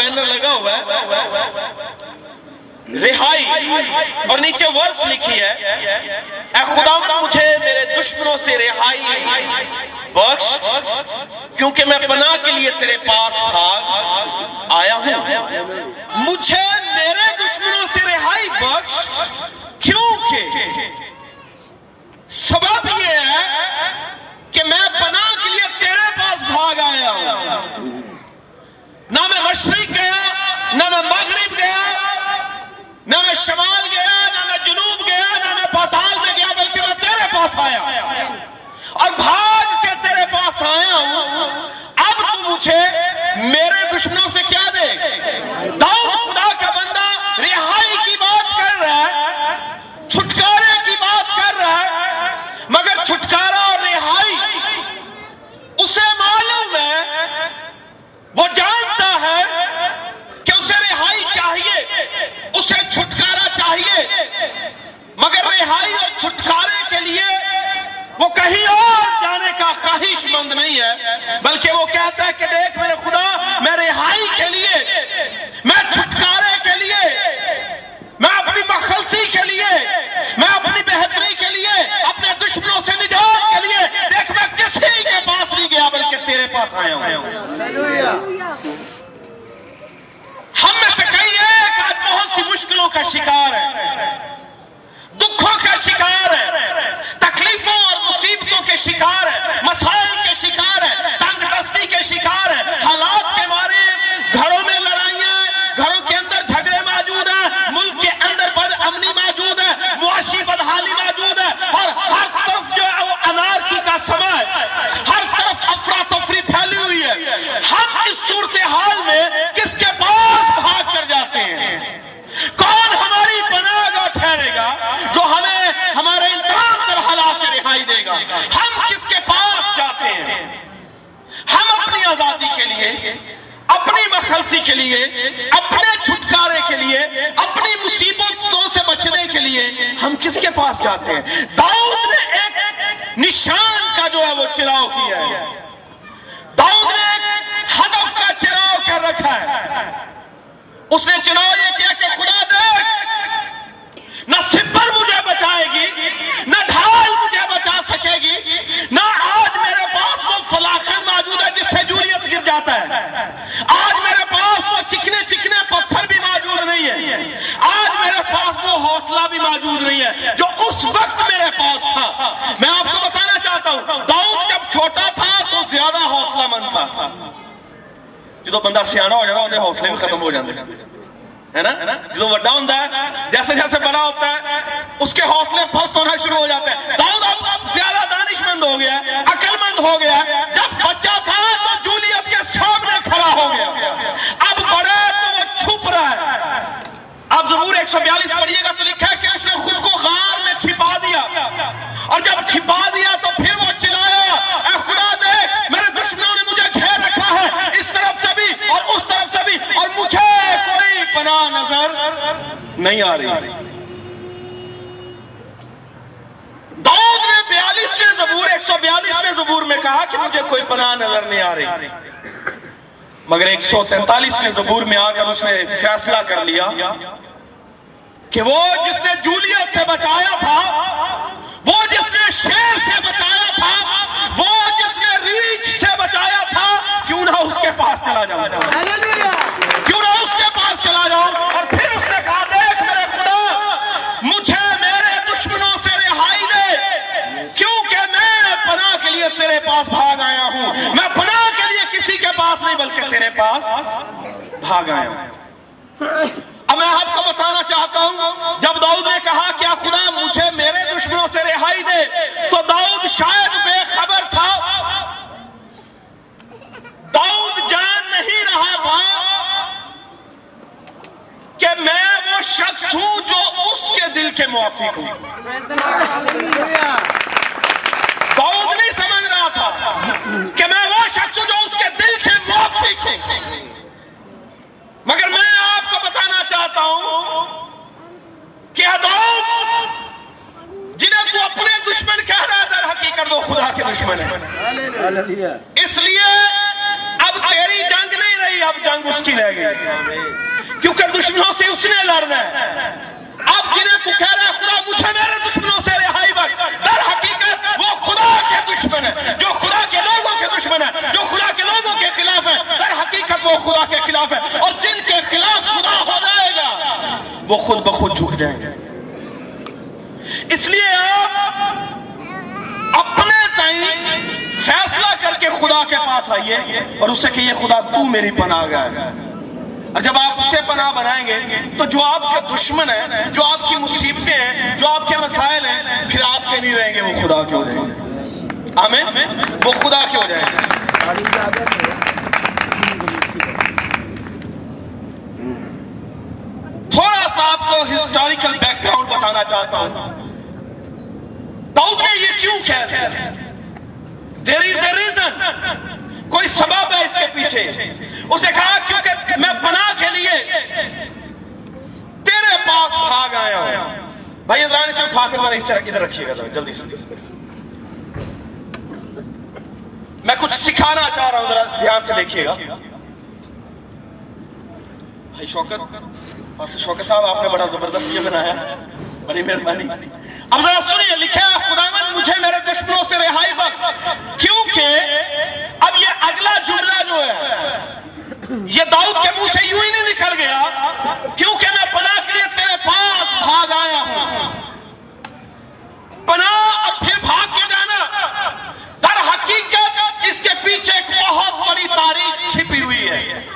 Banner لگا ہوا ہے۔ رہائی اور نیچے ورس لکھی ہے۔ اے خداوند، مجھے میرے دشمنوں سے رہائی بخش، کیونکہ میں پناہ کے لیے تیرے پاس بھاگ آیا ہوں۔ مجھے میرے دشمنوں سے رہائی بخش، کیونکہ سبب یہ ہے کہ میں پناہ کے لیے تیرے پاس بھاگ آیا ہوں۔ نہ میں مشرق گیا، نہ میں مغرب گیا، نہ میں شمال گیا، نہ میں جنوب گیا، نہ میں پاتال میں گیا، بلکہ میں تیرے پاس آیا۔ اور بھاگ کے تیرے پاس آیا ہوں، اب تو مجھے میرے دشمنوں سے کیا دے؟ داؤد خدا کا بندہ رہائی کی بات کر رہا ہے، چھٹکارے کی بات کر رہا ہے، مگر چھٹکارا اور رہائی اسے معلوم ہے وہ جانتا ہے کہ اسے رہائی چاہیے اسے چھٹکارا چاہیے مگر رہائی اور چھٹکارے کے لیے وہ کہیں اور جانے کا خواہش مند نہیں ہے بلکہ وہ کہتا ہے کہ دیکھ میرے خدا میں رہائی کے لیے میں چھٹکارے کے لیے میں اپنی مخلصی کے لیے میں اپنی بہتری کے لیے اپنے دشمنوں سے نجات کے لیے دیکھ میں کسی کے پاس نہیں گیا بلکہ تیرے پاس آیا ہوں ہم میں سے کئی ایک آج بہت سی مشکلوں کا شکار ہے دکھوں کا شکار ہے تکلیفوں اور مصیبتوں کے شکار ہے مسائل کے شکار ہے تنگ دستی کے شکار ہے حالات کے مارے گھروں میں لڑائیاں گھروں کے اندر جھگڑے موجود ہیں ملک کے اندر بد امنی موجود ہے معاشی بدحالی موجود ہے اور ہر طرف جو ہے وہ انارکی کا سما ہے ہر طرف افراتفری پھیلی ہوئی ہے ہم اس صورتحال میں کس کے پاس بھاگ کر جاتے ہیں کون ہماری پناہ گاہ ٹھہرے گا جو ہمیں ہمارے انتظام کر حالات سے رہائی دے گا ہم کس کے پاس جاتے ہیں ہم اپنی آزادی کے لیے اپنی مخلصی کے لیے، اپنے چھٹکارے کے لیے، اپنی مصیبتوں سے بچنے کے لیے ہم کس کے پاس جاتے ہیں؟ داؤد نے ایک نشان کا جو ہے وہ چلاؤ کیا ہے۔ داؤد نے ایک ہدف کا چلاؤ کر رکھا ہے۔ اس نے چناؤ یہ کیا کہ خدا دیکھ، نہ سپر مجھے بچائے گی، نہ ڈھال مجھے بچا سکے گی، نہ آج میرے پاس وہ فلاخن موجود ہے جس سے جولیت گر جاتا ہے۔ ہے آج میرے پاس وہ حوصلہ بھی موجود نہیں ہے جو اس وقت میرے پاس تھا۔ میں آپ کو بتانا چاہتا ہوں، داؤد جب چھوٹا تھا تو زیادہ حوصلہ مند تھا۔ جدو بندہ سیاح ہو جاتا اندر حوصلے بھی ختم ہو جاتے ہے نا؟ جو بڑا ہوتا ہے، جیسے جیسے بڑا ہوتا ہے، اس کے حوصلے پست ہونا شروع ہو جاتے ہیں۔ داؤد اب زیادہ دانش مند ہو گیا ہے عقل مند ہو گیا ہے۔ جب بچہ تھا تو جولیت کے سامنے کھڑا ہو گیا۔ اب بڑا چھپ رہا ہے۔ اب زبور ایک سو بیالیس پڑھیے گا تو لکھا ہے کہ اس نے خود کو غار میں چھپا دیا۔ اور جب چھپا دیا تو پھر وہ چلایا۔ اے خدا دیکھ، میرے دشمنوں نے مجھے گھیر رکھا ہے۔ اس طرف سے بھی اور اس طرف سے بھی۔ اور مجھے کوئی پناہ نظر نہیں آ رہی۔ داؤد نے بیالیسویں زبور ایک سو بیالیسویں زبور میں کہا کہ مجھے کوئی پناہ نظر نہیں آ رہی۔ مگر ایک سو تینتالیسویں زبور میں آ کر اس نے فیصلہ کر لیا کہ وہ جس نے جولیت سے بچایا تھا، وہ جس نے شیر سے بچایا تھا، وہ جس نے ریچ سے بچایا تھا، کیوں نہ اس کے پاس چلا جاؤں؟ کیوں نہ اس کے پاس چلا جاؤں؟ اور پھر اس نے کہا، دیکھ میرے خدا، مجھے میرے دشمنوں سے رہائی دے، کیونکہ میں پناہ کے لیے تیرے پاس بھاگ آیا ہوں۔ میں پناہ کے لیے کسی کے پاس نہیں بلکہ تیرے پاس بھاگ آیا ہوں۔ اب میں آپ کو بتانا چاہتا ہوں، جب داؤد نے کہا کیا خدا مجھے میرے دشمنوں سے رہائی دے، تو داؤد شاید بے خبر تھا۔ داؤد جان نہیں رہا تھا کہ میں وہ شخص ہوں جو اس کے دل کے موافق ہوں۔ داؤد نہیں سمجھ رہا تھا کہ میں وہ شخص ہوں مگر میں آپ کو بتانا چاہتا ہوں کہ داؤد جنہیں تو اپنے دشمن کہہ رہا در حقیقت وہ خدا کے دشمن ہے اس لیے اب گئی اب جنگ اس کی رہ گئی۔ کیونکہ دشمنوں سے اس نے لڑنا ہے۔ اب جنہیں تو کہہ رہا ہے، خدا مجھے میرے دشمنوں سے رہائی بخش۔ در حقیقت وہ خدا کے دشمن ہے جو خدا کے لوگوں کے دشمن ہے جو خدا کے لوگوں کے خلاف ہے در وہ خدا کے خلاف ہے اور جن کے خلاف خدا ہو جائے گا، وہ خود بخود جھک جائیں گے۔ اس لیے آپ اپنے تائیں فیصلہ کر کے خدا کے پاس آئیے اور اسے کہیے، خدا، تو میری پناہ گاہ ہے۔ اور جب آپ اسے پناہ بنائیں گے، تو جو آپ کے دشمن ہیں، جو آپ کی مصیبتیں ہیں، جو آپ کے مسائل ہیں، پھر آپ کے نہیں رہیں گے، وہ خدا کے ہو جائیں گے۔ آمین۔ وہ خدا کے ہو جائیں گے۔ تھوڑا سا آپ کو ہسٹوریکل بیک گراؤنڈ بتانا چاہتا ہوں۔ داؤد نے یہ کیوں کہہ دیا دیر از اے ریزن کوئی سبب ہے اس کے پیچھے۔ اسے کہا کیونکہ میں پناہ کے لیے تیرے پاس بھاگ آیا ہوں۔ بھائی ادرانی سے اٹھا کر میں اس طرح ادھر رکھیے گا جلدی سے۔ میں کچھ سکھانا چاہ رہا ہوں، ذرا دھیان سے دیکھیے گا۔ بھائی شوکت پاس شوکت صاحب، آپ نے بڑا زبردست یہ بنایا۔ بڑی مہربانی۔ اب ذرا سنیے لکھا ہے خداوند مجھے میرے دشمنوں سے رہائی بخش کیونکہ اب یہ اگلا جملہ جو ہے، یہ داؤد کے منہ سے یوں ہی نہیں نکل گیا، کیونکہ میں پناہ کے لیے تیرے پاس بھاگ آیا ہوں۔ پناہ اور پھر بھاگ کے جانا۔ در حقیقت اس کے پیچھے ایک بہت بڑی تاریخ چھپی ہوئی ہے۔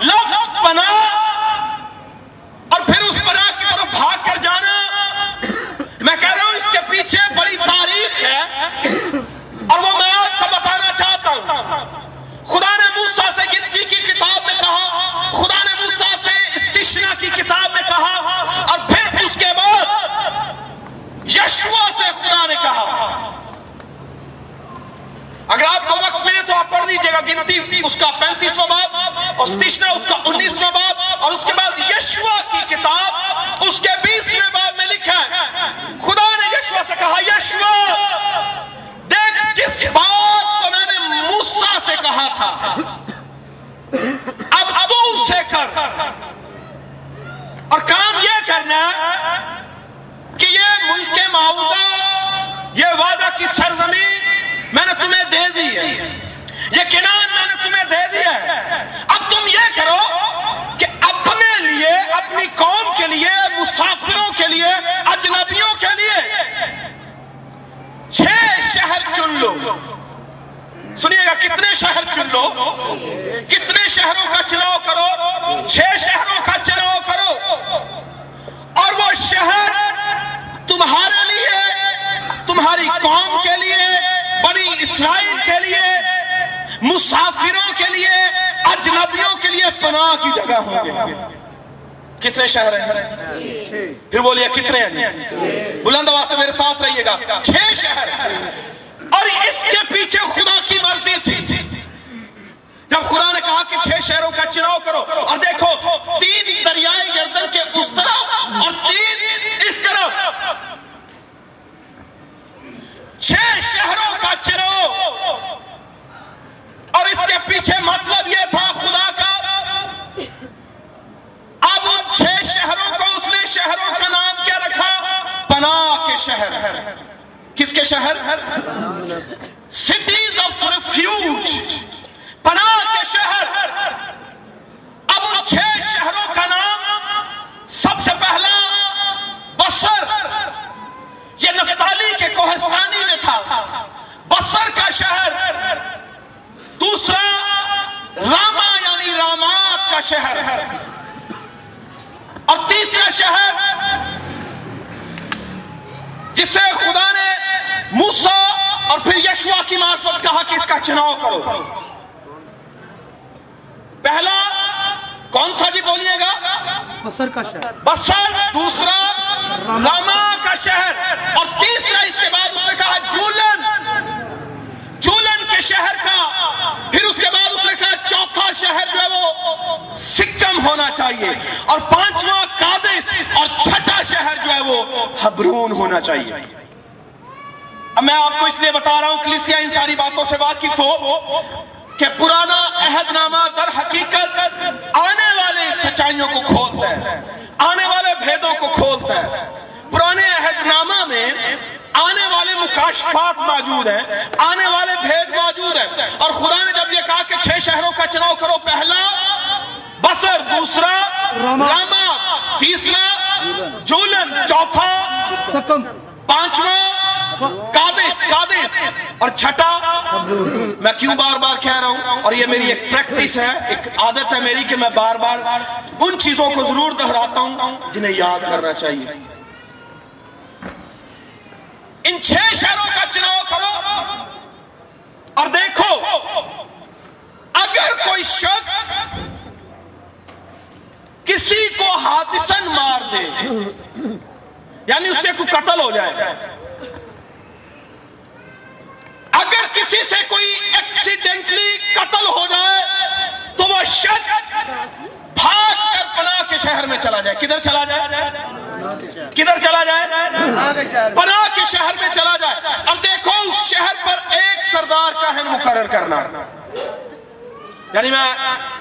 لفظ پناہ اور پھر اس پناہ کی طرف بھاگ کر جانا میں کہہ رہا ہوں اس کے پیچھے بڑی تاریخ ہے اور وہ میں آپ کو بتانا چاہتا ہوں۔ خدا نے موسیٰ سے گنتی کی کتاب میں کہا، خدا نے موسیٰ سے استشنا کی کتاب میں کہا اور پھر اس کے بعد یشوا سے خدا نے کہا۔ اگر آپ کو وقت تو آپ پڑھ لیجیے گا، گنتی اس کا پینتیسواں باب اور استشنا اس کا انیسواں باب اور اس کے بعد یشوا کی کتاب اس کے بیسویں باب میں لکھا ہے۔ خدا نے یشوا سے کہا یشوا دیکھ جس بات کو میں نے موسیٰ سے کہا تھا، اب تو اسے کر۔ اور کام یہ کرنا ہے کہ یہ ملک معاوضہ یہ وعدہ کی سرزمین میں نے تمہیں دے دی ہے۔ یہ کنان میں نے تمہیں دے دیا ہے۔ اب تم یہ کرو کہ اپنے لیے، اپنی قوم کے لیے، مسافروں کے لیے، اجنبیوں کے لیے چھ شہر چن لو۔ سنیے گا، کتنے شہر چن لو؟ کتنے شہروں کا چناؤ کرو؟ چھ شہروں کا چناؤ کرو۔ اور وہ شہر تمہارے لیے، تمہاری قوم کے لیے، بنی اسرائیل کے لیے مسافروں کے لیے، اجنبیوں کے لیے پناہ کی جگہ ہوں گے کتنے شہر ہیں؟ پھر بولیے کتنے ہیں؟ بلند آواز سے میرے ساتھ رہیے گا۔ چھ شہر۔ اور اس کے پیچھے خدا کی مرضی تھی۔ جب خدا نے کہا کہ چھ شہروں کا چناؤ کرو، اور دیکھو، تین دریائے گردن کے اس طرف اور تین اس طرف۔ چھ شہروں کا چناؤ اور اس کے پیچھے مطلب یہ تھا خدا کا اب ان چھ شہروں کو اس نے شہروں کا نام کیا رکھا پناہ کے شہر کس کے شہر سٹیز آف ریفیوج پناہ کے شہر اب ان چھ شہروں کا نام سب سے پہلا بسر یہ نفتالی کے کوہستانی میں تھا بسر کا شہر دوسرا راما یعنی رامات کا شہر اور تیسرا شہر جسے خدا نے موسا اور پھر یشوا کی معرفت کہا کہ اس کا چناؤ کرو پہلا کون سا جی بولیے گا بسر کا شہر بسر دوسرا راما کا شہر اور تیسرا اس کے بعد اس نے کہا جولن جولن کے شہر کا پھر اس کے بعد اس نے کہا چوتھا شہر جو ہے وہ سکم ہونا چاہیے اور پانچواں قادس اور چھٹا شہر جو ہے وہ حبرون ہونا چاہیے اب میں آپ کو اس لیے بتا رہا ہوں کلیسیا ان ساری باتوں سے واقف ہو کہ پرانا عہد نامہ در حقیقت آنے والے سچائیوں کو کھولتا ہے آنے والے بھیدوں کو کھولتا ہے۔ پرانے عہد نامہ میں آنے والے مکاشفات موجود ہیں آنے والے بھید موجود ہیں۔ اور خدا نے جب یہ کہا کہ چھ شہروں کا چناؤ کرو پہلا بسر دوسرا راما تیسرا جولن چوتھا سکم۔ پانچواں کادس کادس اور چھٹا؟ میں کیوں بار بار کہہ رہا ہوں؟ اور یہ میری ایک پریکٹس ہے، ایک عادت ہے میری کہ میں بار بار ان چیزوں کو ضرور دہراتا ہوں جنہیں یاد کرنا چاہیے۔ ان چھ شہروں کا چناؤ کرو اور دیکھو، اگر کوئی شخص کسی کو حادثن مار دے یعنی اس سے کوئی قتل ہو جائے اگر کسی سے کوئی ایکسیڈنٹلی قتل ہو جائے، تو وہ شخص بھاگ کر پناہ کے شہر میں چلا جائے۔ کدھر چلا جائے؟ کدھر چلا جائے؟ پناہ کے شہر میں چلا جائے۔ اب دیکھو، اس شہر پر ایک سردار کا ہے مقرر کرنا۔ یعنی میں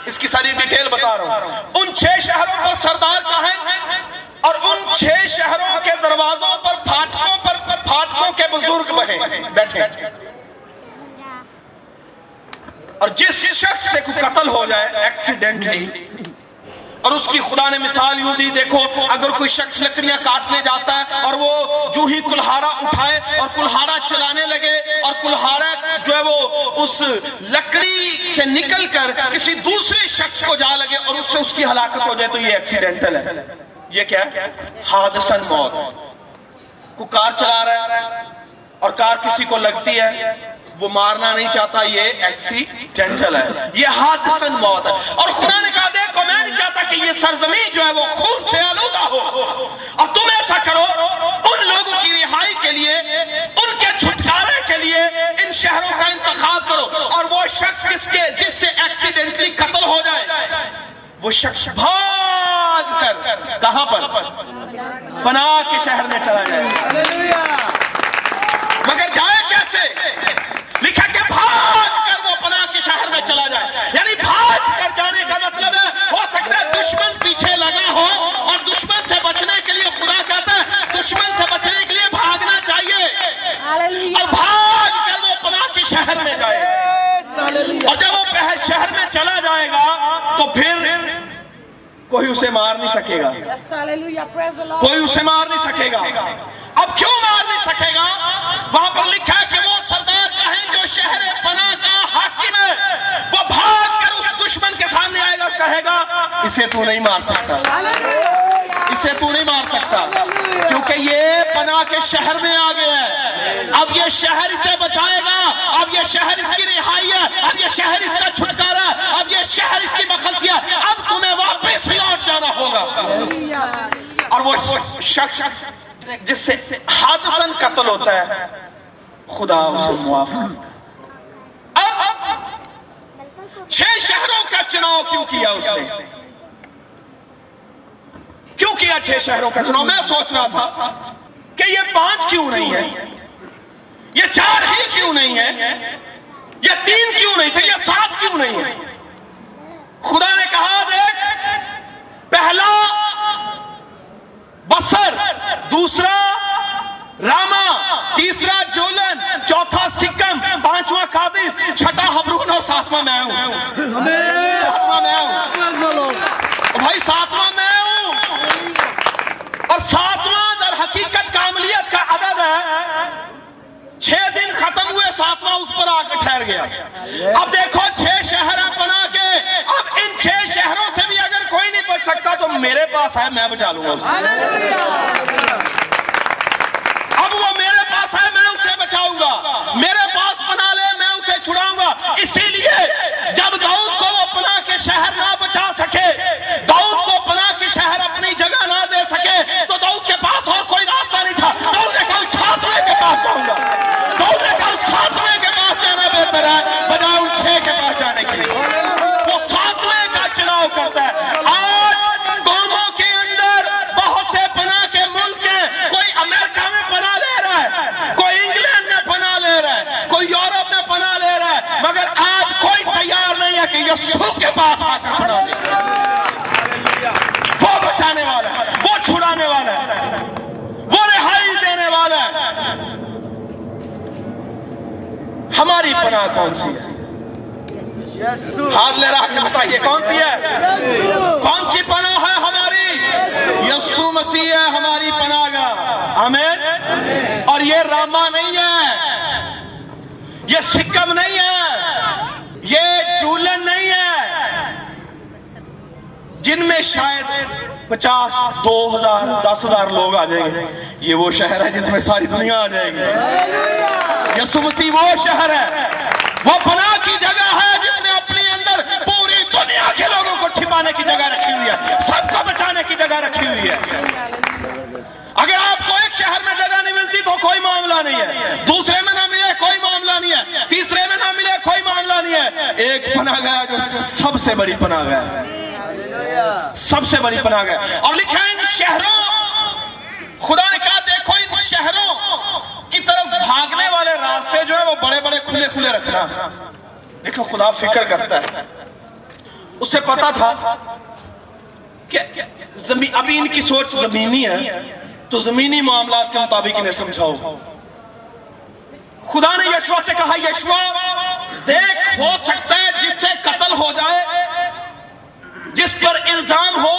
اس کی ساری ڈیٹیل بتا رہا ہوں۔ ان چھ شہروں پر سردار کا ہے اور ان چھ شہروں کے دروازوں پر پھاٹکوں پر پھاٹکوں کے بزرگ بہے بیٹھے اور جس شخص سے کوئی قتل ہو جائے ایکسیڈنٹلی اور اس کی خدا نے مثال یوں دی، دیکھو، اگر کوئی شخص لکڑیاں کاٹنے جاتا ہے اور وہ جو ہی کلہارا اٹھائے اور کلہارا چلانے لگے اور کلہارا جو ہے وہ اس لکڑی سے نکل کر کسی دوسرے شخص کو جا لگے اور اس سے اس کی ہلاکت ہو جائے تو یہ ایکسیڈنٹل ہے۔ یہ کیا ہے؟ حادثن موت۔ کو کار چلا رہا ہے اور کار کسی کو لگتی ہے وہ مارنا نہیں چاہتا، یہ ایکسیڈنٹل ہے۔ یہ حادثن موت ہے۔ اور خدا نے کہا، دیکھو، میں نہیں چاہتا کہ یہ سرزمین جو ہے وہ خون سے آلودہ ہو۔ اور تم ایسا کرو، ان لوگوں کی رہائی کے لیے، ان کے چھٹکارے کے لیے ان شہروں کا انتخاب کرو۔ اور وہ شخص کس کے، جس سے ایکسیڈنٹلی قتل ہو جائے، وہ شخص بھاگ کر کہاں پر؟ پناہ کے شہر میں چلا جائے۔ مگر جائے کیسے لکھا کہ بھاگ کر وہ پناہ کے شہر میں چلا جائے یعنی بھاگ کر جانے کا مطلب ہے ہو سکتا ہے دشمن پیچھے لگا ہو اور دشمن سے بچنے کے لیے خدا کہتا ہے دشمن سے بچنے کے لیے بھاگنا چاہیے۔ اور بھاگ کر وہ پناہ کے شہر میں جائے۔ اور جب وہ شہر میں چلا جائے گا تو پھر کوئی اسے مار نہیں سکے گا۔ کوئی اسے مار نہیں سکے گا۔ اب کیوں مار نہیں سکے گا؟ وہاں پر لکھا ہے کہ وہ سردار کا ہے جو شہر پناہ کا حاکم ہے وہ بھاگ کر اس دشمن کے سامنے آئے گا کہے گا اسے تو نہیں مار سکتا۔ اسے تو نہیں مار سکتا۔ کیونکہ یہ پناہ کے شہر میں آ گیا ہے۔ اب یہ شہر اسے بچائے گا۔ اب یہ شہر اس کی رہائی ہے۔ اب یہ شہر اس کا چھٹکارا ہے۔ اب یہ شہر اس کی مخلصی ہے۔ اب تمہیں واپس لوٹ جانا ہوگا۔ اور وہ شخص جس سے حادثن قتل ہوتا ہے، خدا اسے معاف کرتا اب چھ شہروں کا چناؤ کیوں کیا اس نے؟ کیوں کیا چھ شہروں کا؟ چناؤ میں سوچ رہا تھا کہ یہ پانچ کیوں نہیں ہے؟ یہ چار ہی کیوں نہیں ہے؟ یہ تین کیوں نہیں تھے؟ یہ سات کیوں نہیں ہے؟ خدا نے کہا، دیکھ، پہلا بسر دوسرا راما، تیسرا جولن، چوتھا سکم، پانچواں قادس، چھٹا حبرون اور ساتواں میں ہوں۔ آ کے ٹھہر گیا۔ اب دیکھو چھ شہر بنا کے، اب ان چھ شہروں سے بھی اگر کوئی نہیں بچ سکتا تو میرے پاس ہے میں بچا لوں گا اب وہ میرے پاس ہے میں اسے بچاؤں گا۔ میرے پاس بنا لے، میں اسے چھڑاؤں گا۔ اسی لیے جب داؤد کو وہ پناہ کے شہر نہ بچا سکے، داؤد کو پناہ کون سی ہے؟ ہاتھ لے رہا کے بتائیے، کون سی ہے؟ کون سی پناہ ہے ہماری؟ یسو مسیح ہے ہماری پناہ گاہ آمین؟ اور یہ راما نہیں ہے۔ یہ سکم نہیں ہے۔ یہ چولن نہیں ہے۔ جن میں شاید پچاس، دو ہزار، دس ہزار لوگ آ جائیں گے۔ یہ وہ شہر ہے جس میں ساری دنیا آ جائے گی۔ یسو مسیح وہ شہر ہے۔ وہ بنا کی جگہ ہے جس نے اپنے اندر پوری دنیا کے لوگوں کو چھپانے کی جگہ رکھی ہوئی ہے۔ سب کو بچانے کی جگہ رکھی ہوئی ہے۔ اگر آپ کو ایک شہر میں جگہ نہیں ملتی تو کوئی معاملہ نہیں ہے۔ دوسرے میں نہ ملے کوئی معاملہ نہیں ہے۔ تیسرے میں نہ ملے کوئی معاملہ نہیں ہے۔ ایک پناہ گیا جو سب سے بڑی پناہ گیا ہے۔ سب سے بڑی پناہ گئے۔ اور لکھا ہے ان شہروں، خدا نے کہا دیکھو ان شہروں کی طرف بھاگنے والے راستے جو ہیں وہ بڑے بڑے، کھلے کھلے رکھنا۔ دیکھو خدا فکر کرتا ہے۔ اسے پتا تھا کہ ابھی ان کی سوچ زمینی ہے، تو زمینی معاملات کے مطابق انہیں سمجھاؤ۔ خدا نے یشوا سے کہا یشوا دیکھ، ہو سکتا ہے جس سے قتل ہو جائے جس پر الزام ہو،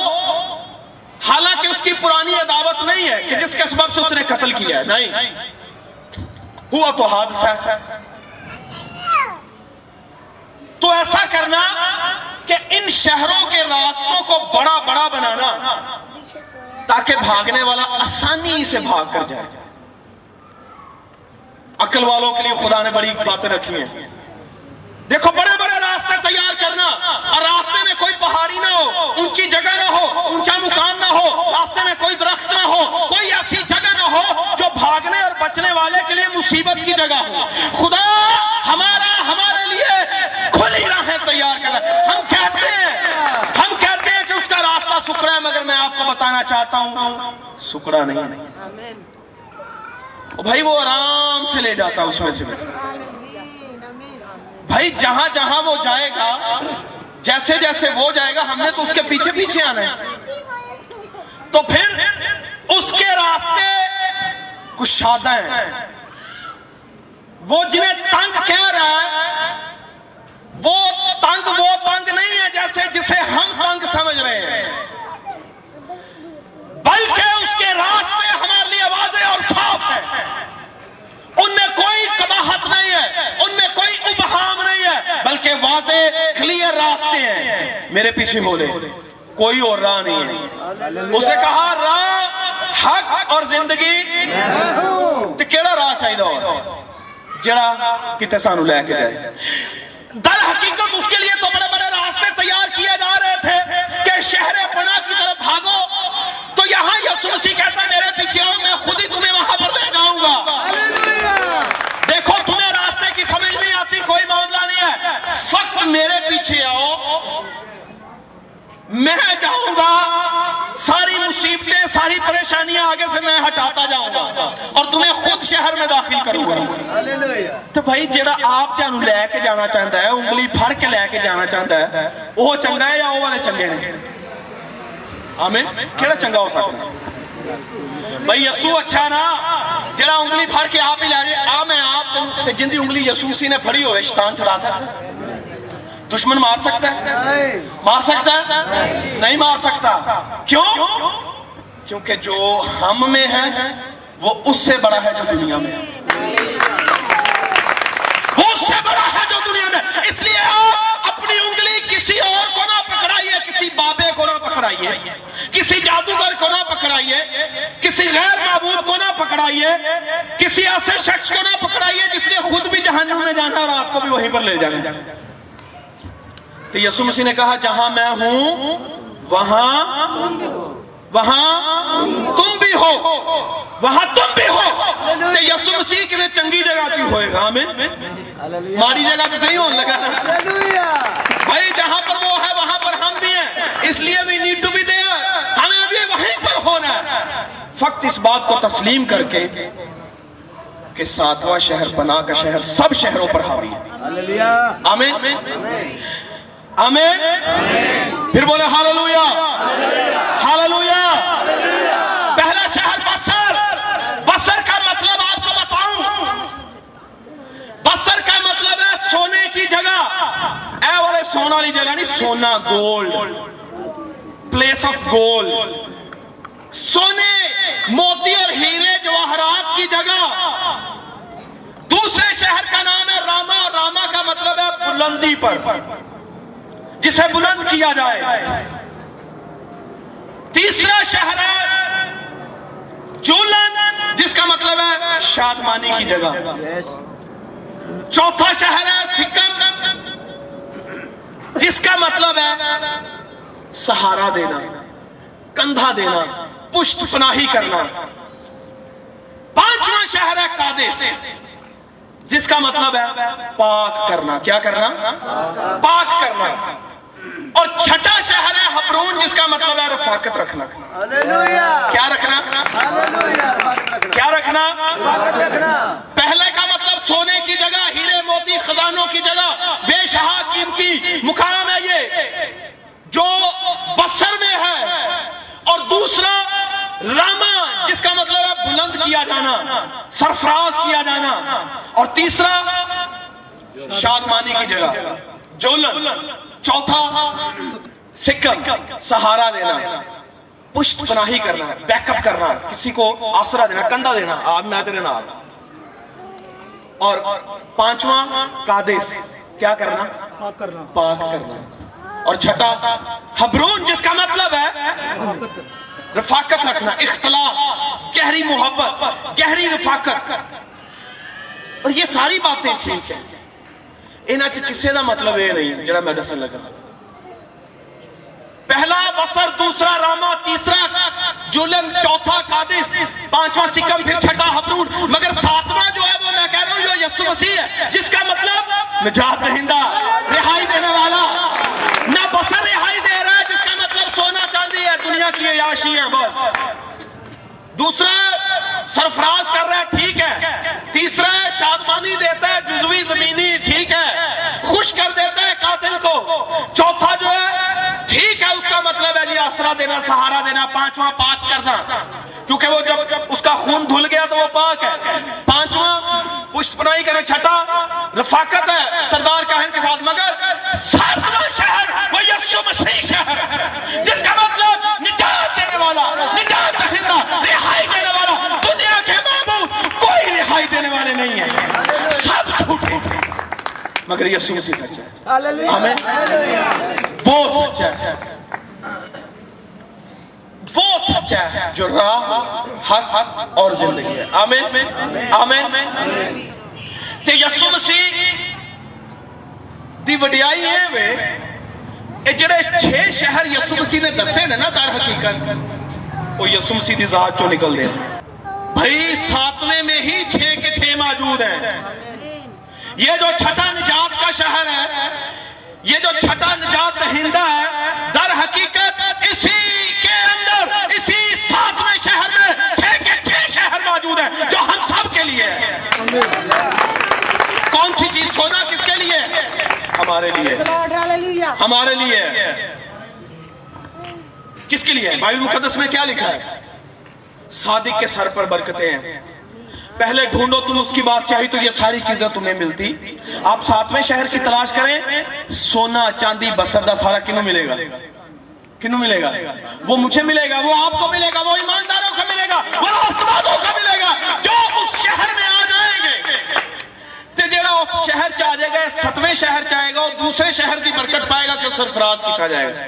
حالانکہ اس کی پرانی عداوت نہیں ہے کہ جس کے سبب سے اس نے قتل کیا ہے، نہیں۔ ہوا تو حادثہ۔ ہے تو ایسا کرنا کہ ان شہروں کے راستوں کو بڑا بڑا بنانا تاکہ بھاگنے والا آسانی سے بھاگ کر جائے۔ عقل والوں کے لیے خدا نے بڑی باتیں رکھی ہیں۔ دیکھو بڑے بڑے راستے تیار کرنا اور راستے میں کوئی پہاڑی نہ ہو اونچی جگہ نہ ہو اونچا مقام نہ ہو راستے میں کوئی درخت نہ ہو کوئی ایسی جگہ نہ ہو جو بھاگنے اور بچنے والے کے لیے مصیبت کی جگہ ہو۔ خدا ہمارا ہمارے لیے کھلی راہیں تیار کرنا ہم کہتے ہیں ہم کہتے ہیں کہ اس کا راستہ سکڑا ہے مگر میں آپ کو بتانا چاہتا ہوں سکڑا نہیں ہے۔ بھائی وہ آرام سے لے جاتا اس میں سے۔ بھائی جہاں جہاں وہ جائے گا، جیسے جیسے وہ جائے گا، ہم نے تو اس کے پیچھے پیچھے آنا ہے۔ تو پھر اس کے راستے کشادہ ہیں۔ وہ جنہیں تنگ کہہ رہا ہے، وہ تنگ وہ تنگ نہیں ہے جیسے جسے ہم تنگ سمجھ رہے ہیں۔ واضح کلیئر راستے ہیں۔ میرے پیچھے بولے کوئی اور راہ نہیں ہے۔ اسے کہا، راہ، حق اور زندگی۔ تو کیڑا راہ چاہیے اور؟ جڑا کتے سانو لے کے جائے۔ در حقیقت اس کے لیے تو بڑے بڑے راستے تیار کیے جا رہے تھے کہ شہر پناہ کی طرف بھاگو۔ تو یہاں یسوسی کہتا ہے، میرے پیچھے آؤ، میں خود ہی تمہیں وہاں پر لے جاؤں گا۔ فقط میرے پیچھے آؤ۔ میں جاؤں گا ساری مصیبتیں، ساری پریشانیاں آگے سے میں ہٹاتا جاؤں گا اور تمہیں خود شہر میں داخل کروں گا۔ تو بھائی جڑا آپ جانو لے کے جانا چاہتا ہے، انگلی پھڑ کے لے کے جانا چاہتا ہے، وہ چنگا ہے یا وہ والے چنگے نے؟ آمین۔ کیڑا چنگا ہو سکتا ہے؟ بھائی، یسو اچھا نا؟ جڑا انگلی پھڑ کے آپ ہی لے جائے، آ میں آپ، جن دی انگلی یسو سی نے پھڑی ہوئے، شیطان چھڑا سکتا ہے۔ دشمن مار سکتا ہے؟ مار سکتا ہے؟ نہیں مار سکتا۔ کیوں؟ کیونکہ جو ہم میں ہے، وہ اس سے بڑا ہے جو دنیا میں وہ اس سے بڑا ہے جو دنیا میں اس لیے آپ اپنی انگلی کسی اور کو نہ پکڑائیے، کسی بابے کو نہ پکڑائیے، کسی جادوگر کو نہ پکڑائیے، کسی غیر معبود کو نہ پکڑائیے، کسی ایسے شخص کو نہ پکڑائیے جس نے خود بھی جہنم میں جانا اور آپ کو بھی وہیں پر لے جانا تو یسو مسیح نے کہا، جہاں میں ہوں، وہاں وہاں تم بھی ہو، وہاں تم بھی ہو۔ تو یسو مسیح کے لیے چنگی جگہ کی ہوئے۔ گا آمین۔ ماری جگہ تو نہیں ہون لگا۔ بھائی، جہاں پر وہ ہے، وہاں پر ہم بھی ہیں۔ اس لیے بھی need ٹو be there ہمیں بھی وہیں پر ہونا ہے۔ فقط اس بات کو تسلیم کر کے کہ ساتواں شہر بنا کا شہر، سب شہروں پر حاوی ہے۔ آمین۔ آمین؟ پھر بولے ہاللویا۔ ہاللویا۔ پہلا شہر بسر بسر کا مطلب آپ کو بتاؤں۔ بسر کا مطلب ہے سونے کی جگہ۔ اے والے سونا لی جگہ نہیں، سونا گولڈ۔ پلیس آف گولڈ سونے، موتی اور ہیرے جواہرات کی جگہ۔ دوسرے شہر کا نام ہے راما۔ اور راما کا مطلب ہے بلندی پر۔ جسے بلند کیا جائے۔ تیسرا شہر ہے جولن جس کا مطلب ہے شادمانی کی جگہ۔ چوتھا شہر ہے سکم جس کا مطلب ہے سہارا دینا کندھا دینا پشت پناہی کرنا۔ پانچواں شہر ہے قادس جس کا مطلب ہے پاک کرنا۔ کیا کرنا۔ پاک کرنا۔ اور چھٹا شہر ہے حبرون جس کا مطلب ہے رفاقت رکھنا۔ کیا رکھنا؟ کیا رکھنا؟ پہلے کا مطلب سونے کی جگہ ہیرے موتی خزانوں کی جگہ۔ بے شہا قیمتی مقام ہے یہ جو بسر میں ہے۔ اور دوسرا راما جس کا مطلب ہے بلند کیا جانا سرفراز کیا جانا۔ اور تیسرا شادمانی کی جگہ جولن۔ چوتھا سکم سہارا دینا پشت پناہی کرنا ہے بیک اپ کرنا ہے کسی کو آسرا دینا کندھا دینا آپ میں تیرے نال۔ اور پانچواں قادس کیا کرنا؟ پاک کرنا۔ پاک کرنا۔ اور چھٹا حبرون جس کا مطلب ہے رفاقت رکھنا اختلاف گہری محبت گہری رفاقت۔ اور یہ ساری باتیں ٹھیک ہیں۔ انہاں چ کسے دا مطلب اے نہیں، جڑا میں دسن لگا۔ پہلا وسر دوسرا راما، تیسرا جولن چوتھا قادس، پانچواں سکم، پھر چھٹا حبرون۔ مگر ساتواں جو ہے وہ میں کہہ رہا ہوں، جو یسو مسیح ہے، جس کا مطلب نجات دہندہ، رہائی دینے والا۔ نہ بسر رہائی دے رہا ہے، جس کا مطلب سونا چاندی ہے، دنیا کی یاشی ہیں بس۔ دوسرے سرفراز کر رہا ہے ٹھیک ہے۔ تیسرے شادمانی دیتا ہے جزوی زمینی، ٹھیک ہے۔ خوش کر دیتا ہے قاتل کو۔ چوتھا جو ہے، ٹھیک ہے، اس کا مطلب ہے جی آسرا دینا، سہارا دینا، پانچواں پاک کرنا۔ کیونکہ وہ جب اس کا خون دھل گیا تو وہ پاک ہے۔ پانچواں پشت پناہی کرے، چھٹا۔ رفاقت ہے سردار کاہن کے ساتھ، مگر ساتواں شہر، وہ یسو مسیح شہر۔ جس کا مطلب نجات دینے والا مگر یہ سوسی سچ ہے۔ ہمیں وہ سچ ہے۔ وہ سچ ہے جو راہ حق اور زندگی ہے۔ آمین۔ آمین۔ تیسم سی دی وڈیائی ہے وے اے جڑے چھے شہر یسو مسیح نے دسے نے نا دار حقیقت وہ یسو مسیح دی ذات چو نکل دے۔ بھائی ساتویں میں ہی چھے کے چھے موجود ہیں۔ یہ جو چھٹا نجات کا شہر ہے، یہ جو چھٹا نجات ہندہ ہے، در حقیقت اسی کے اندر، اسی ساتویں شہر میں چھ کے چھ شہر موجود ہیں جو ہم سب کے لیے کون سی چیز سونا کس کے لیے؟ ہمارے لیے۔ ہمارے لیے۔ کس کے لیے؟ بائبل مقدس میں کیا لکھا ہے؟ صادق کے سر پر برکتیں ہیں۔ پہلے ڈھونڈو تم اس کی بات بادشاہی تو یہ ساری چیزیں تمہیں ملتی۔ آپ ساتویں شہر کی تلاش کریں، سونا، چاندی بسردہ سارا کنوں ملے گا۔ کنوں ملے گا۔ وہ مجھے ملے گا، وہ آپ کو ملے گا، وہ ایمانداروں کا ملے گا، وہ راستبادوں کا ملے گا۔ جو اس شہر میں آ جائیں گے۔ تے جڑا اس شہر چاہ جائے گا، ستویں شہر چاہے گا، اور دوسرے شہر کی برکت پائے گا تو سرفراز کی کھا جائے گا۔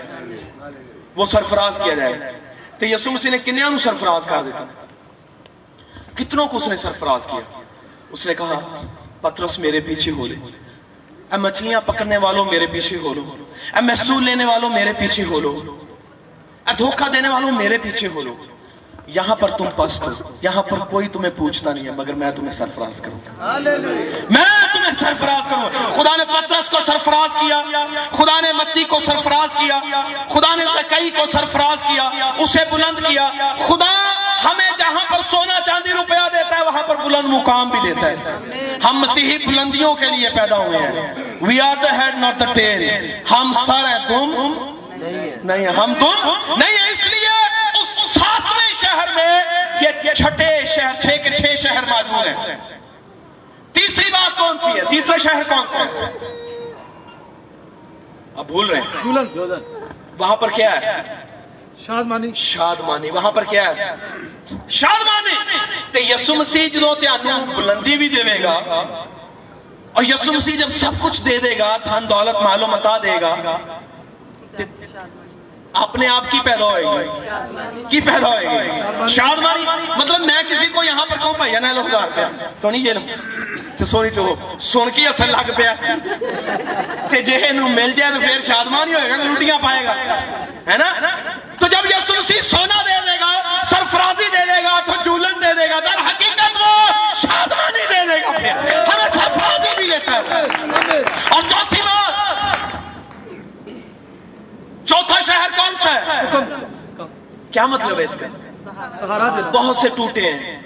وہ سرفراز کیا جائے گا۔ تے یسو مسیح نے کنیاں نو سرفراز کھا دیتا۔ ہے کتنوں کو اس نے سرفراز کیا؟ اس نے کہا، پترس میرے پیچھے ہو لے۔ اے مچھلیاں پکڑنے والوں میرے پیچھے ہو لو۔ اے محصول لینے والوں میرے پیچھے ہو لو۔ اے دھوکہ دینے والوں میرے پیچھے ہو لو۔ یہاں پر تم پست ہو یہاں پر کوئی تمہیں پوچھتا نہیں ہے، مگر میں تمہیں سرفراز کروں۔ میں تمہیں سرفراز کروں۔ خدا نے پترس کو سرفراز کیا، خدا نے متی کو سرفراز کیا، خدا نے زکائی کو سرفراز کیا، اسے بلند کیا۔ خدا ہمیں جہاں پر سونا چاندی روپیہ دیتا ہے وہاں پر بلند مقام بھی دیتا ہے۔ ہم مسیحی بلندیوں کے لیے پیدا ہوئے ہیں۔ We are the head not the tail ہم سر ہے تم نہیں ہم تم نہیں ہے اس لیے اس ساتویں شہر میں یہ چھٹے شہر چھ کے چھ شہر موجود ہیں۔ تیسری بات کون سی ہے؟ تیسرا شہر کون سا ہے؟ اب بھول رہے ہیں۔ وہاں پر کیا ہے؟ شادمانی. شادمانی. وہاں پر کیا ہے؟ شادمانی. تے یسو مسیح جدوں تانوں بلندی بھی دے گا، اور یسو مسیح جب سب کچھ دے دے گا دھن دولت معلوم و دے گا، تے اپنے آپ کی پیدا ہوئے گی۔ کی پیدا ہوئے گی۔ شادمانی مطلب میں کسی کو یہاں پر کہوں بھائی نہ لوگ گار پیا سونی یہ تو سونی تو سن کے اثر لگ پیا۔ تے جے نو مل جائے تو پھر شادمانی ہوئے گا لوٹیاں پائے گا۔ ہے نا؟ تو جب یسو مسیح سونا دے دے گا، سرفرازی دے دے گا، تو جولن دے دے گا، در حقیقت وہ شادمانی دے دے گا پھر ہمیں سرفرازی بھی لیتا ہے۔ اور چوتھی بات چوتھا شہر کون سا ہے؟ کیا مطلب ہے اس کا؟ بہت سے ٹوٹے ہیں۔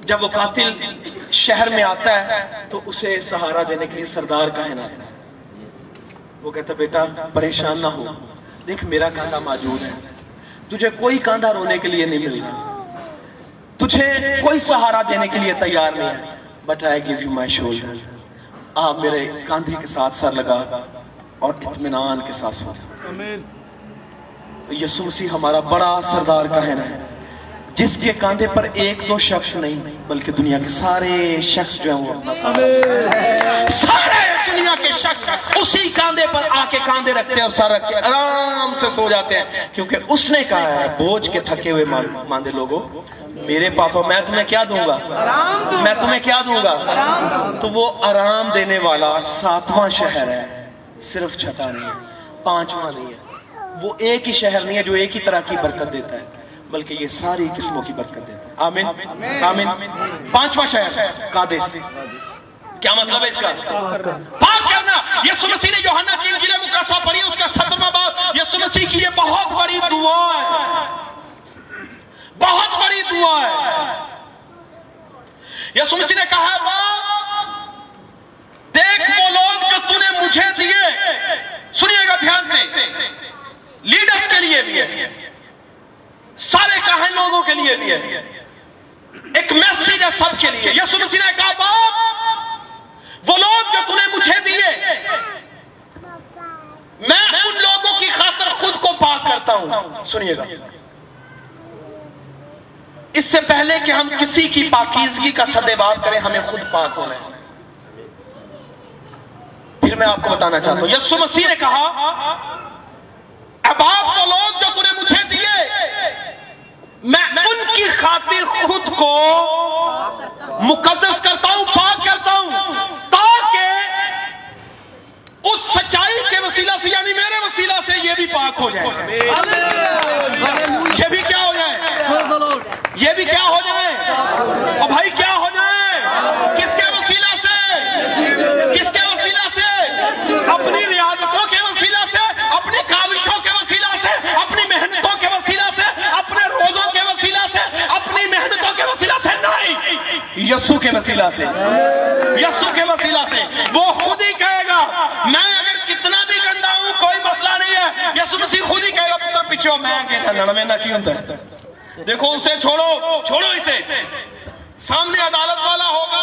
جب وہ قاتل شہر میں آتا ہے تو اسے سہارا دینے کے لیے سردار کہنا ہے۔ وہ کہتا بیٹا پریشان نہ ہو۔ دیکھ میرا کاندھا موجود ہے۔ تجھے کوئی کاندھا رونے کے لیے نہیں مل رہا۔ تجھے کوئی سہارا دینے کے لیے تیار نہیں ہے۔ But I give you my shoulder آپ میرے کاندھے کے ساتھ سر لگا۔ اور اطمینان کے ساتھ سو یسو مسیح ہمارا بڑا سردار کہنا ہے جس کے کاندھے پر ایک دو شخص نہیں بلکہ دنیا کے سارے شخص جو ہیں وہ اپنا سارا سارے دنیا کے شخص اسی کاندھے پر آ کے کاندھے رکھتے ہیں اور رکھ کے آرام سے سو جاتے ہیں کیونکہ اس نے کہا ہے بوجھ کے تھکے ہوئے مان- ماندے لوگوں میرے پاس ہو میں تمہیں کیا دوں گا؟ میں تمہیں کیا دوں گا؟ تو وہ آرام دینے والا ساتواں شہر ہے۔ صرف چھٹا نہیں ہے، پانچواں نہیں ہے۔ وہ ایک ہی شہر نہیں ہے جو ایک ہی طرح کی برکت دیتا ہے، بلکہ یہ ساری قسموں کی برکت دیتا ہے۔ آمین۔ آمین۔ پانچواں شہر، قادس۔ کیا مطلب ہے اس کا؟ پاک کرنا۔ یسو مسیح نے یوحنا کی انجیل مقدسہ پڑھی، اس کا سترواں باب۔ یسو مسیح کی یہ بہت بڑی دعا ہے۔ بہت بڑی دعا ہے۔ یسو مسیح نے کہا باپ دیکھ وہ لوگ جو تو نے مجھے دیے، سنیے گا دھیان سے، لیڈرز کے لیے بھی ہے، سارے کہن لوگوں کے لیے بھی ہے۔ ایک میسیج ہے سب کے لیے یسو مسیح نے کہا، باپ، وہ لوگ جو تو نے مجھے دیے، میں ان لوگوں کی خاطر خود کو پاک کرتا ہوں۔ سنیے گا۔ اس سے پہلے کہ ہم کسی کی پاکیزگی کا صدباب کریں، ہمیں خود پاک ہونا ہے۔ پھر میں آپ کو بتانا چاہتا ہوں۔ یسو مسیح نے کہا، اب آپ وہ لوگ جو تُو نے مجھے دیے، میں ان کی خاطر خود کو مقدس کرتا ہوں، پاک کرتا ہوں، تاکہ اس سچائی کے وسیلہ سے یعنی میرے وسیلہ سے یہ بھی پاک ہو جائے۔ یہ بھی کیا ہو جائے؟ یہ بھی کیا ہو جائے؟ اور بھائی، کیا ہو جائے کس کے وسیلہ سے کس کے وسیلہ سے اپنی ریاضتوں کے وسیلہ سے اپنی کاوشوں کے وسیلہ سے اپنی محنتوں کے وسیلہ سے اپنے روزوں کے وسیلہ سے اپنی محنتوں کے وسیلہ سے نہیں یسو کے وسیلہ سے۔ یسو کے وسیلہ سے۔ وہ خود ہی کہے گا، میں اگر کتنا بھی گندا ہوں، کوئی مسئلہ نہیں ہے۔ یسو مسیح خود ہی کہے گا، پتر پیچھے ہو میں کہتا لڑ نہ کی ہوتا ہے دیکھو، اسے چھوڑو چھوڑو اسے۔ سامنے عدالت والا ہوگا۔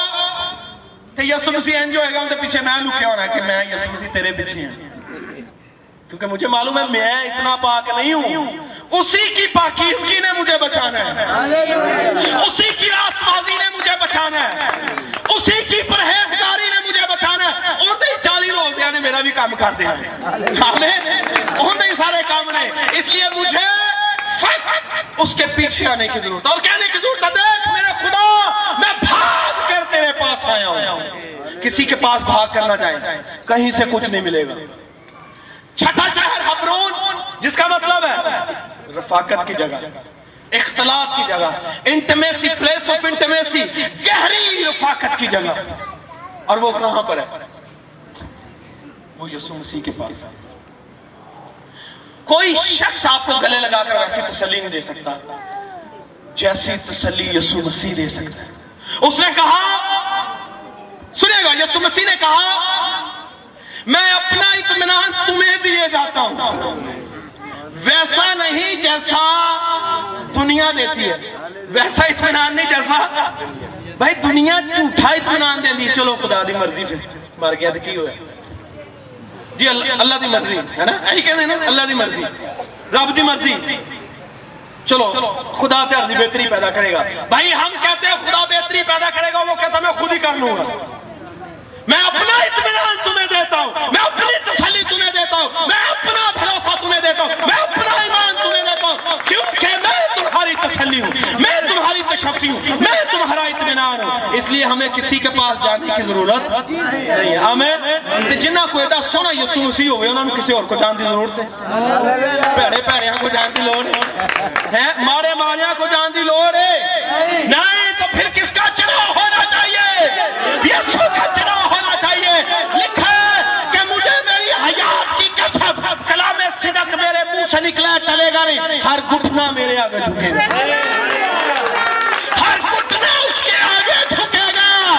تو یسو مسیح انجو ہے گا ان پیچھے میں لکھے ہونا ہے کہ میں یسو مسیح تیرے پیچھے ہیں کیونکہ مجھے معلوم ہے میں اتنا پاک نہیں ہوں۔ اسی کی پاکیزگی نے مجھے بچانا ہے۔ اسی کی راست بازی نے مجھے بچانا ہے۔ اسی کی پرہیزگاری نے مجھے بچانا ہے۔ اور نہیں چالی روز دیا نے میرا بھی کام کر دیا آمین۔ اور نہیں سارے کام نے۔ اس لیے مجھے فقط اس کے پیچھے آنے کی ضرورت اور کہنے کی ضرورت ہے، دیکھ میرے خدا، میں بھاگ کر تیرے پاس آیا ہوں۔ کسی کے پاس بھاگ کرنا چاہے کہیں سے کچھ نہیں ملے گا۔ چھٹا شہر حبرون، جس کا مطلب ہے رفاقت کی جگہ، اختلاط کی جگہ انٹمیسی پلیس آف انٹمیسی گہری رفاقت کی جگہ۔ اور وہ کہاں پر ہے؟ وہ یسو مسیح کے پاس کوئی شخص آپ کو گلے لگا کر ویسی تسلی نہیں دے سکتا، جیسی تسلی یسو مسیح دے سکتا ہے۔ اس نے کہا، سنے گا یسو مسیح نے کہا میں اپنا اطمینان تمہیں دیے جاتا ہوں۔ ویسا نہیں جیسا دنیا دیتی ہے۔ ویسا اطمینان نہیں جیسا۔ بھائی دنیا جھوٹا اطمینان دینی چلو خدا دی مرضی پھر۔ مر گیا تو کی جی اللہ دی مرضی، ہے نا؟ یہی کہتے ہیں اللہ دی مرضی۔ رب دی مرضی۔ چلو، خدا تیار بہتری پیدا کرے گا۔ بھائی ہم کہتے ہیں خدا بہتری پیدا کرے گا، وہ کہتا میں خود ہی کر لوں گا۔ میں اپنا اطمینان تمہیں دیتا ہوں، میں اپنی تسلی تمہیں دیتا ہوں، میں اپنا بھروسہ تمہیں دیتا ہوں، میں اپنا ایمان تمہیں دیتا ہوں، کیونکہ میں تمہاری تسلی ہوں، میں تمہاری تشفی ہوں، میں تمہارا اطمینان ہوں۔ اس لیے ہمیں کسی کے پاس جانے کی ضرورت نہیں ہے۔ ہمیں جنہ کو ایڈا سونا یسو مسیح ہوئے، انہوں نے کسی اور کو جان دی ضرورت ہے؟ پیڑے پیڑے ہم کو جان دی لوڑ ہے۔ مارے مارے آگے جھکے گا۔ ہر کتنا اس کے آگے جھکے گا۔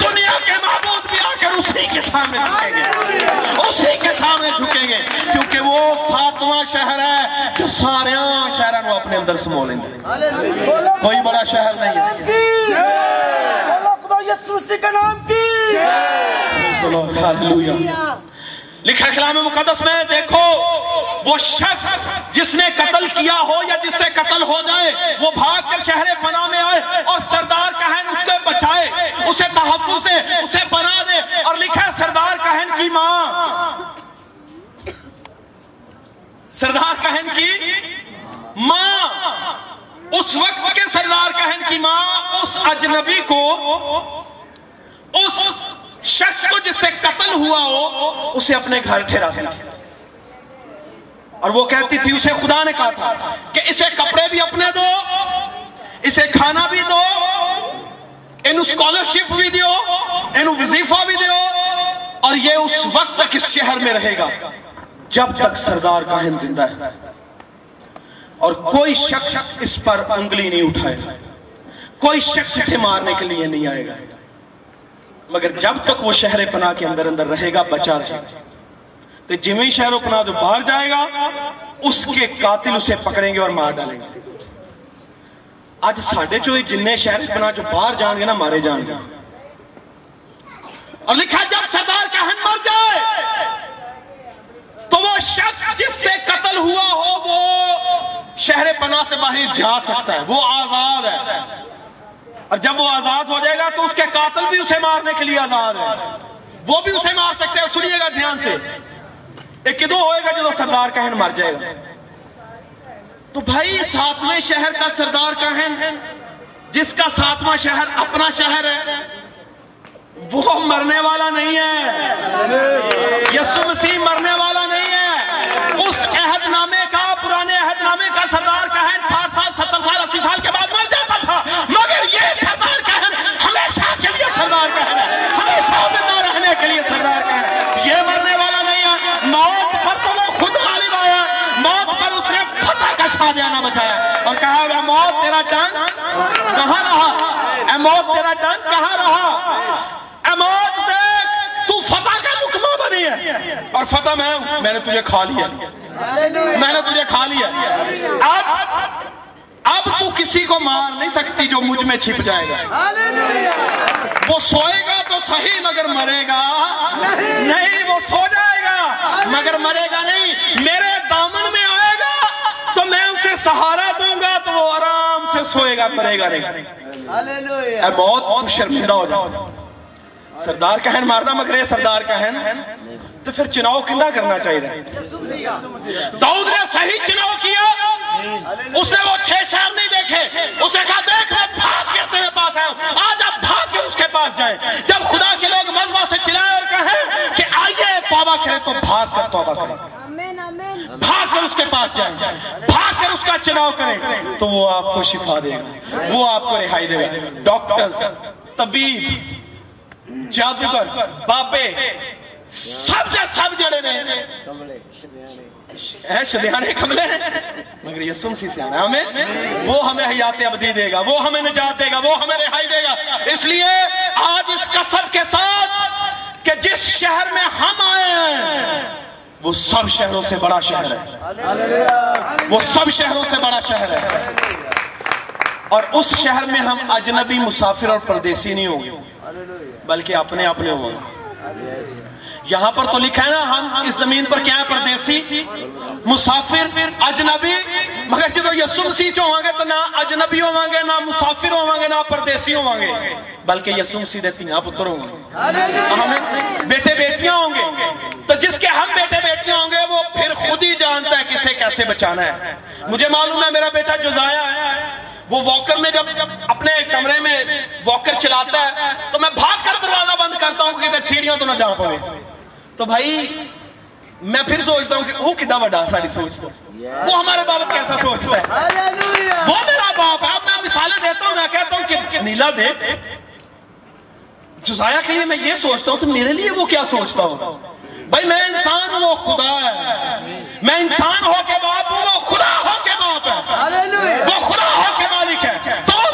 دنیا کے معبود بھی آکر اسی کے سامنے جھکے گے۔ اسی کے سامنے جھکے گے۔ کیونکہ وہ فاطمہ شہر ہے جو سارے شہروں کو اپنے اندر سمو لیں گے کوئی بڑا شہر نہیں ہے۔ یسوسی کا نام کی۔ لکھا کلام مقدس میں، دیکھو، وہ شخص جس نے قتل کیا ہو یا جس سے قتل ہو جائے، وہ بھاگ کر شہر بنا میں آئے اور سردار کہن اس کو بچائے، اسے تحفظ دے، اسے بنا دے اور لکھا سردار کہن کی ماں۔ سردار کہن کی ماں۔ اس وقت کے سردار کہن کی ماں، اس اجنبی کو شخص کو جس سے قتل ہوا ہو، اسے اپنے گھر ٹھہراتی تھی اور وہ کہتی تھی، اسے خدا نے کہا تھا کہ اسے کپڑے بھی اپنے دو، اسے کھانا بھی دو انہوں سکولرشپ بھی دیو انہوں وظیفہ بھی دیو۔ اور یہ اس وقت تک اس شہر میں رہے گا، جب تک سردار کاہن زندہ ہے۔ اور کوئی شخص اس پر انگلی نہیں اٹھائے گا۔ کوئی شخص اسے مارنے کے لیے نہیں آئے گا۔ مگر جب تک وہ شہر پناہ کے اندر اندر رہے گا، بچا رہے گا۔ تو جمعی شہر پناہ جو باہر جائے گا، اس کے قاتل اسے پکڑیں گے اور مار ڈالیں گے۔ آج ساڑھے چوئی جنہیں شہر پناہ جو باہر جان گے نا، مارے جان گے۔ اور لکھا جب سردار کا ہن مر جائے، تو وہ شخص جس سے قتل ہوا ہو، وہ شہر پناہ سے باہر جا سکتا ہے۔ وہ آزاد ہے۔ اور جب وہ آزاد ہو جائے گا تو اس کے قاتل بھی اسے مارنے کے لیے آزاد ہے وہ بھی اسے مار سکتے ہیں، سنیے گا دھیان سے۔ ایک کدو ہوئے گا جو سردار کہن مر جائے گا۔ تو بھائی، ساتویں شہر کا سردار کہن جس کا ساتواں شہر اپنا شہر ہے، وہ مرنے والا نہیں ہے۔ یسو مسیح مرنے والا نہیں ہے۔ اس عہد نامے کا، پرانے عہد نامے کا سردار کہن ساٹھ سال، ستر سال، اسی سال کے بعد مگر یہ سردار کہنا ہمیشہ کے لیے سردار کہنا ہمیشہ زندہ رہنے کے لیے سردار کہنا یہ مرنے والا نہیں ہے، موت پر تو وہ خود غالب آیا، موت پر اس نے فتح کا شاہ جانا بچایا۔ اور کہا، اے موت تیرا ٹانگ کہاں رہا؟ اے موت تیرا ٹانگ کہاں رہا؟ اے موت دیکھ، تو فتح کا لکمہ بنی ہے۔ اور فتح میں ہوں، میں نے تجھے کھا لیا میں نے تجھے کھا لیا اب اب تو کسی کو مار نہیں سکتی جو مجھ میں چھپ جائے گا۔ وہ سوئے گا تو صحیح مگر مرے گا۔ نہیں۔ وہ سو جائے گا۔ مگر مرے گا نہیں۔ میرے دامن میں آئے گا تو میں اسے سہارا دوں گا تو وہ آرام سے سوئے گا مرے گا نہیں۔ اے بہت شرمندہ ہو جاؤ سردار کہن ماردا مگر سردار کہن۔ تو پھر چناؤ کندہ کرنا چاہیے۔ داؤد نے صحیح چناؤ کیا۔ اس نے وہ چھے شہر نہیں دیکھے۔ اس نے کہا دیکھ میں بھاگ کے تیرے پاس آیا ہوں۔ آج آپ بھاگ کے اس کے پاس جائیں۔ جب خدا کے لوگ مذبہ سے چلائے اور کہیں کہ آئیے توبہ کریں تو بھاگ کر توبہ کریں۔ بھاگ کر اس کے پاس جائیں۔ بھاگ کر اس کا چناؤ کریں۔ تو وہ آپ کو شفا دے گا۔ وہ آپ کو رہائی دے گا۔ ڈاکٹر طبیب جادوگر بابے سب جا سب جڑے نے۔ اے شدیانے کملے نے۔ مگر یسوم سی آنا ہمیں وہ ہمیں حیات ابدی دے گا، وہ ہمیں نجات دے گا، وہ ہمیں رہائی دے گا۔ اس لیے آج اس قصر کے ساتھ کہ جس شہر میں ہم آئے ہیں، وہ سب شہروں سے بڑا شہر ہے۔ وہ سب شہروں سے بڑا شہر ہے۔ اور اس شہر میں ہم اجنبی مسافر اور پردیسی نہیں ہوں گے، بلکہ اپنے اپنے ہوں گے۔ یہاں پر تو لکھا ہے نا، ہم اس زمین پر کیا ہے، پردیسی، مسافر، اجنبی، مگر جدو یسوع مسیح چ ہوں گے تو نہ اجنبی ہوں گے، نہ مسافر ہوں گے، نہ پردیسی ہوں گے، بلکہ یسوع مسیح دے تیاں پتر ہوں گے۔ ہمیں بیٹے بیٹیاں ہوں گے۔ تو جس کے ہم بیٹے بیٹیاں ہوں گے، وہ پھر خود ہی جانتا ہے کسے کیسے بچانا ہے۔ مجھے معلوم ہے، میرا بیٹا جزایا ہے، وہ واکر میں جب اپنے کمرے میں واکر چلاتا ہے، تو میں بھاگ کر دروازہ بند کرتا ہوں کہ سیڑھیاں تو نہ جا پوے تو بھائی میں پھر سوچتا ہوں کہ وہ کڈا بڑا ساری سوچتا ہوں وہ ہمارے بابت کیسا سوچتا ہے وہ میرا باپ ہے۔ میں مثالیں دیتا ہوں میں کہتا ہوں کہ نیلا دیکھ۔ جزایا کے لیے میں یہ سوچتا ہوں تو میرے لیے وہ کیا سوچتا ہوں بھائی میں انسان ہوں وہ خدا ہے۔ میں انسان ہو کے باپ ہوں وہ خدا ہو کے باپ ہے۔ وہ خدا ہو کے مالک ہے تو وہ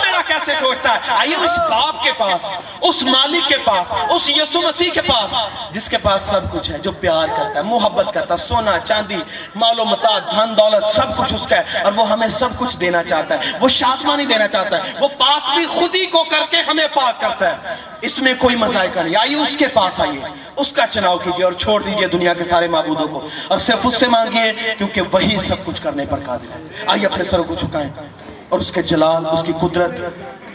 میرا سوچتا ہے۔ آئیے اس باپ کے پاس، اس مالک کے پاس، اس یسو مسیح کے پاس، جس کے پاس سب کچھ ہے، جو پیار کرتا ہے، محبت کرتا ہے، سونا، چاندی، مال و متا دھن، دولت، سب کچھ اس کا ہے۔ اور وہ ہمیں سب کچھ دینا چاہتا ہے۔ وہ شادمانی دینا چاہتا ہے۔ وہ پاک بھی خود ہی کو کر کے ہمیں پاک کرتا ہے۔ اس میں کوئی مذائقہ نہیں۔ آئیے اس کے پاس آئیے۔ اس کا چناؤ کیجیے اور چھوڑ دیجیے دنیا کے سارے معبودوں کو۔ اور صرف اس سے مانگیے کیونکہ وہی سب کچھ کرنے پر قادر ہے۔ آئیے اپنے سروں کو چکائیں اور اس کے جلال، اس کی قدرت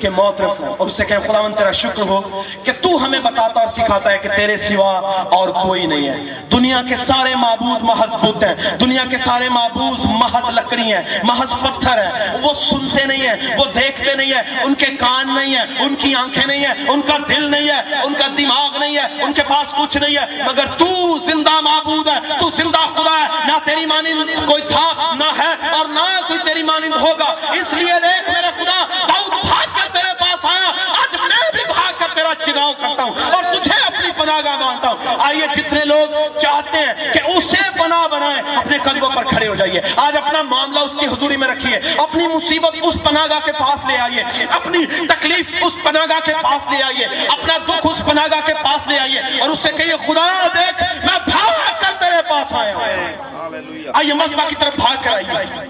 کے موترف ہو۔ اور اس سے کہیں خداوند تیرا شکر ہو کہ تو ہمیں بتاتا اور سکھاتا ہے کہ تیرے سوا اور کوئی نہیں ہے۔ دنیا کے سارے معبود محض بت ہیں۔ دنیا کے سارے معبود محض لکڑی ہیں۔ محض پتھر ہیں۔ وہ سنتے نہیں ہیں، وہ دیکھتے نہیں ہیں۔ ان کے کان نہیں ہیں، ان کی آنکھیں نہیں ہیں، ان کا دل نہیں ہے، ان کا دماغ نہیں ہے، ان کے پاس کچھ نہیں ہے۔ مگر تو زندہ معبود ہے، تو زندہ خدا ہے۔ نہ تیری مانند کوئی تھا، نہ ہے اور نہ کوئی تیری مانند ہوگا۔ اس لیے دیکھ میرے خدا داؤد بھاگ کر تیرے پاس آیا آج میں بھی بھاگ کر تیرا چناؤ کرتا ہوں اور تجھے اپنی پناہ گاہ مانتا ہوں۔ آئیے جتنے لوگ چاہتے ہیں کہ اسے پناہ بنائیں اپنے قدموں پر کھڑے ہو جائیے۔ آج اپنا معاملہ اس کی حضوری میں رکھیے۔ اپنی مصیبت اس پناہ گاہ کے پاس لے آئیے۔ اپنی تکلیف اس پناہ گاہ کے پاس لے آئیے۔ اپنا دکھ اس پناہ گاہ کے پاس لے آئیے اور اس سے کہیے خدا دیکھ میں بھاگ کر تیرے پاس آیا ہوں۔ آئیے مذبح کی طرف بھاگ کر آئیے۔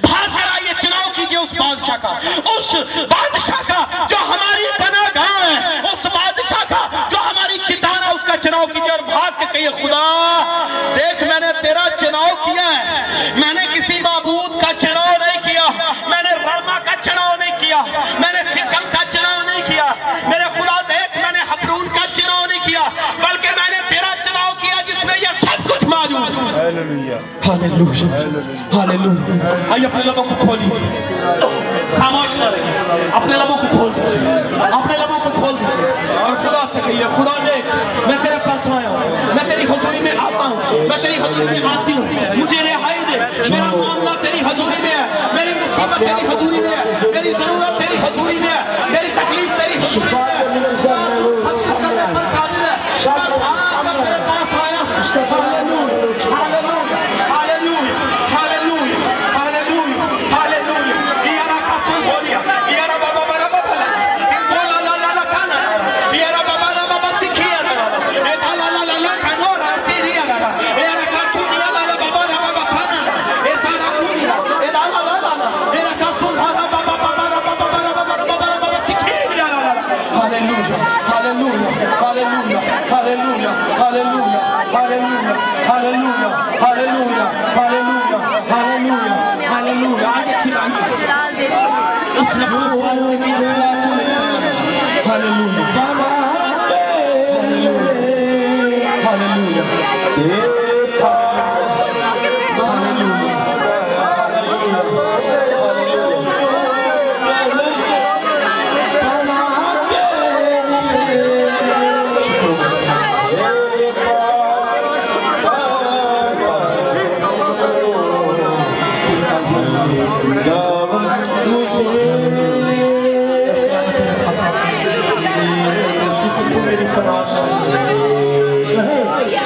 بھاگ کر آئیے چناؤ کیجیے اس بادشاہ کا۔ اس بادشاہ کا جو ہماری پناہ گاہ ہے اس بادشاہ کا جو ہماری چٹانا اس کا چناؤ کیجیے اور بھاگ کے کہیے خدا دیکھ میں نے تیرا چناؤ کیا ہے۔ میں نے کسی معبود کا چناؤ نہیں کیا۔ میں نے راما کا چناؤ نہیں کیا۔ میں نے سکم کا چناؤ نہیں کیا۔ میرے خدا دیکھ میں نے حبرون کا چناؤ نہیں کیا بلکہ میں نے تیرا چناؤ کیا جس میں یہ سب کچھ موجود آئیے اپنے لبوں کو کھولیے خاموش نہ رہیے اپنے لبوں کو کھول دیجیے اپنے لبوں کو کھول دیجیے اور خدا سے کہیے خدا دیکھ میں تیرے پاس آیا ہوں، میں تیری حضوری میں آتا ہوں، میں تیری حضوری میں آتی ہوں، مجھے رہائی دے، میرا معاملہ تیری حضوری میں ہے، میری مصیبت تیری حضوری میں ہے، میری ضرورت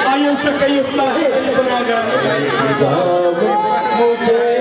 آئیے اس سے کئی اتنا ہی بنا گیا۔ ہے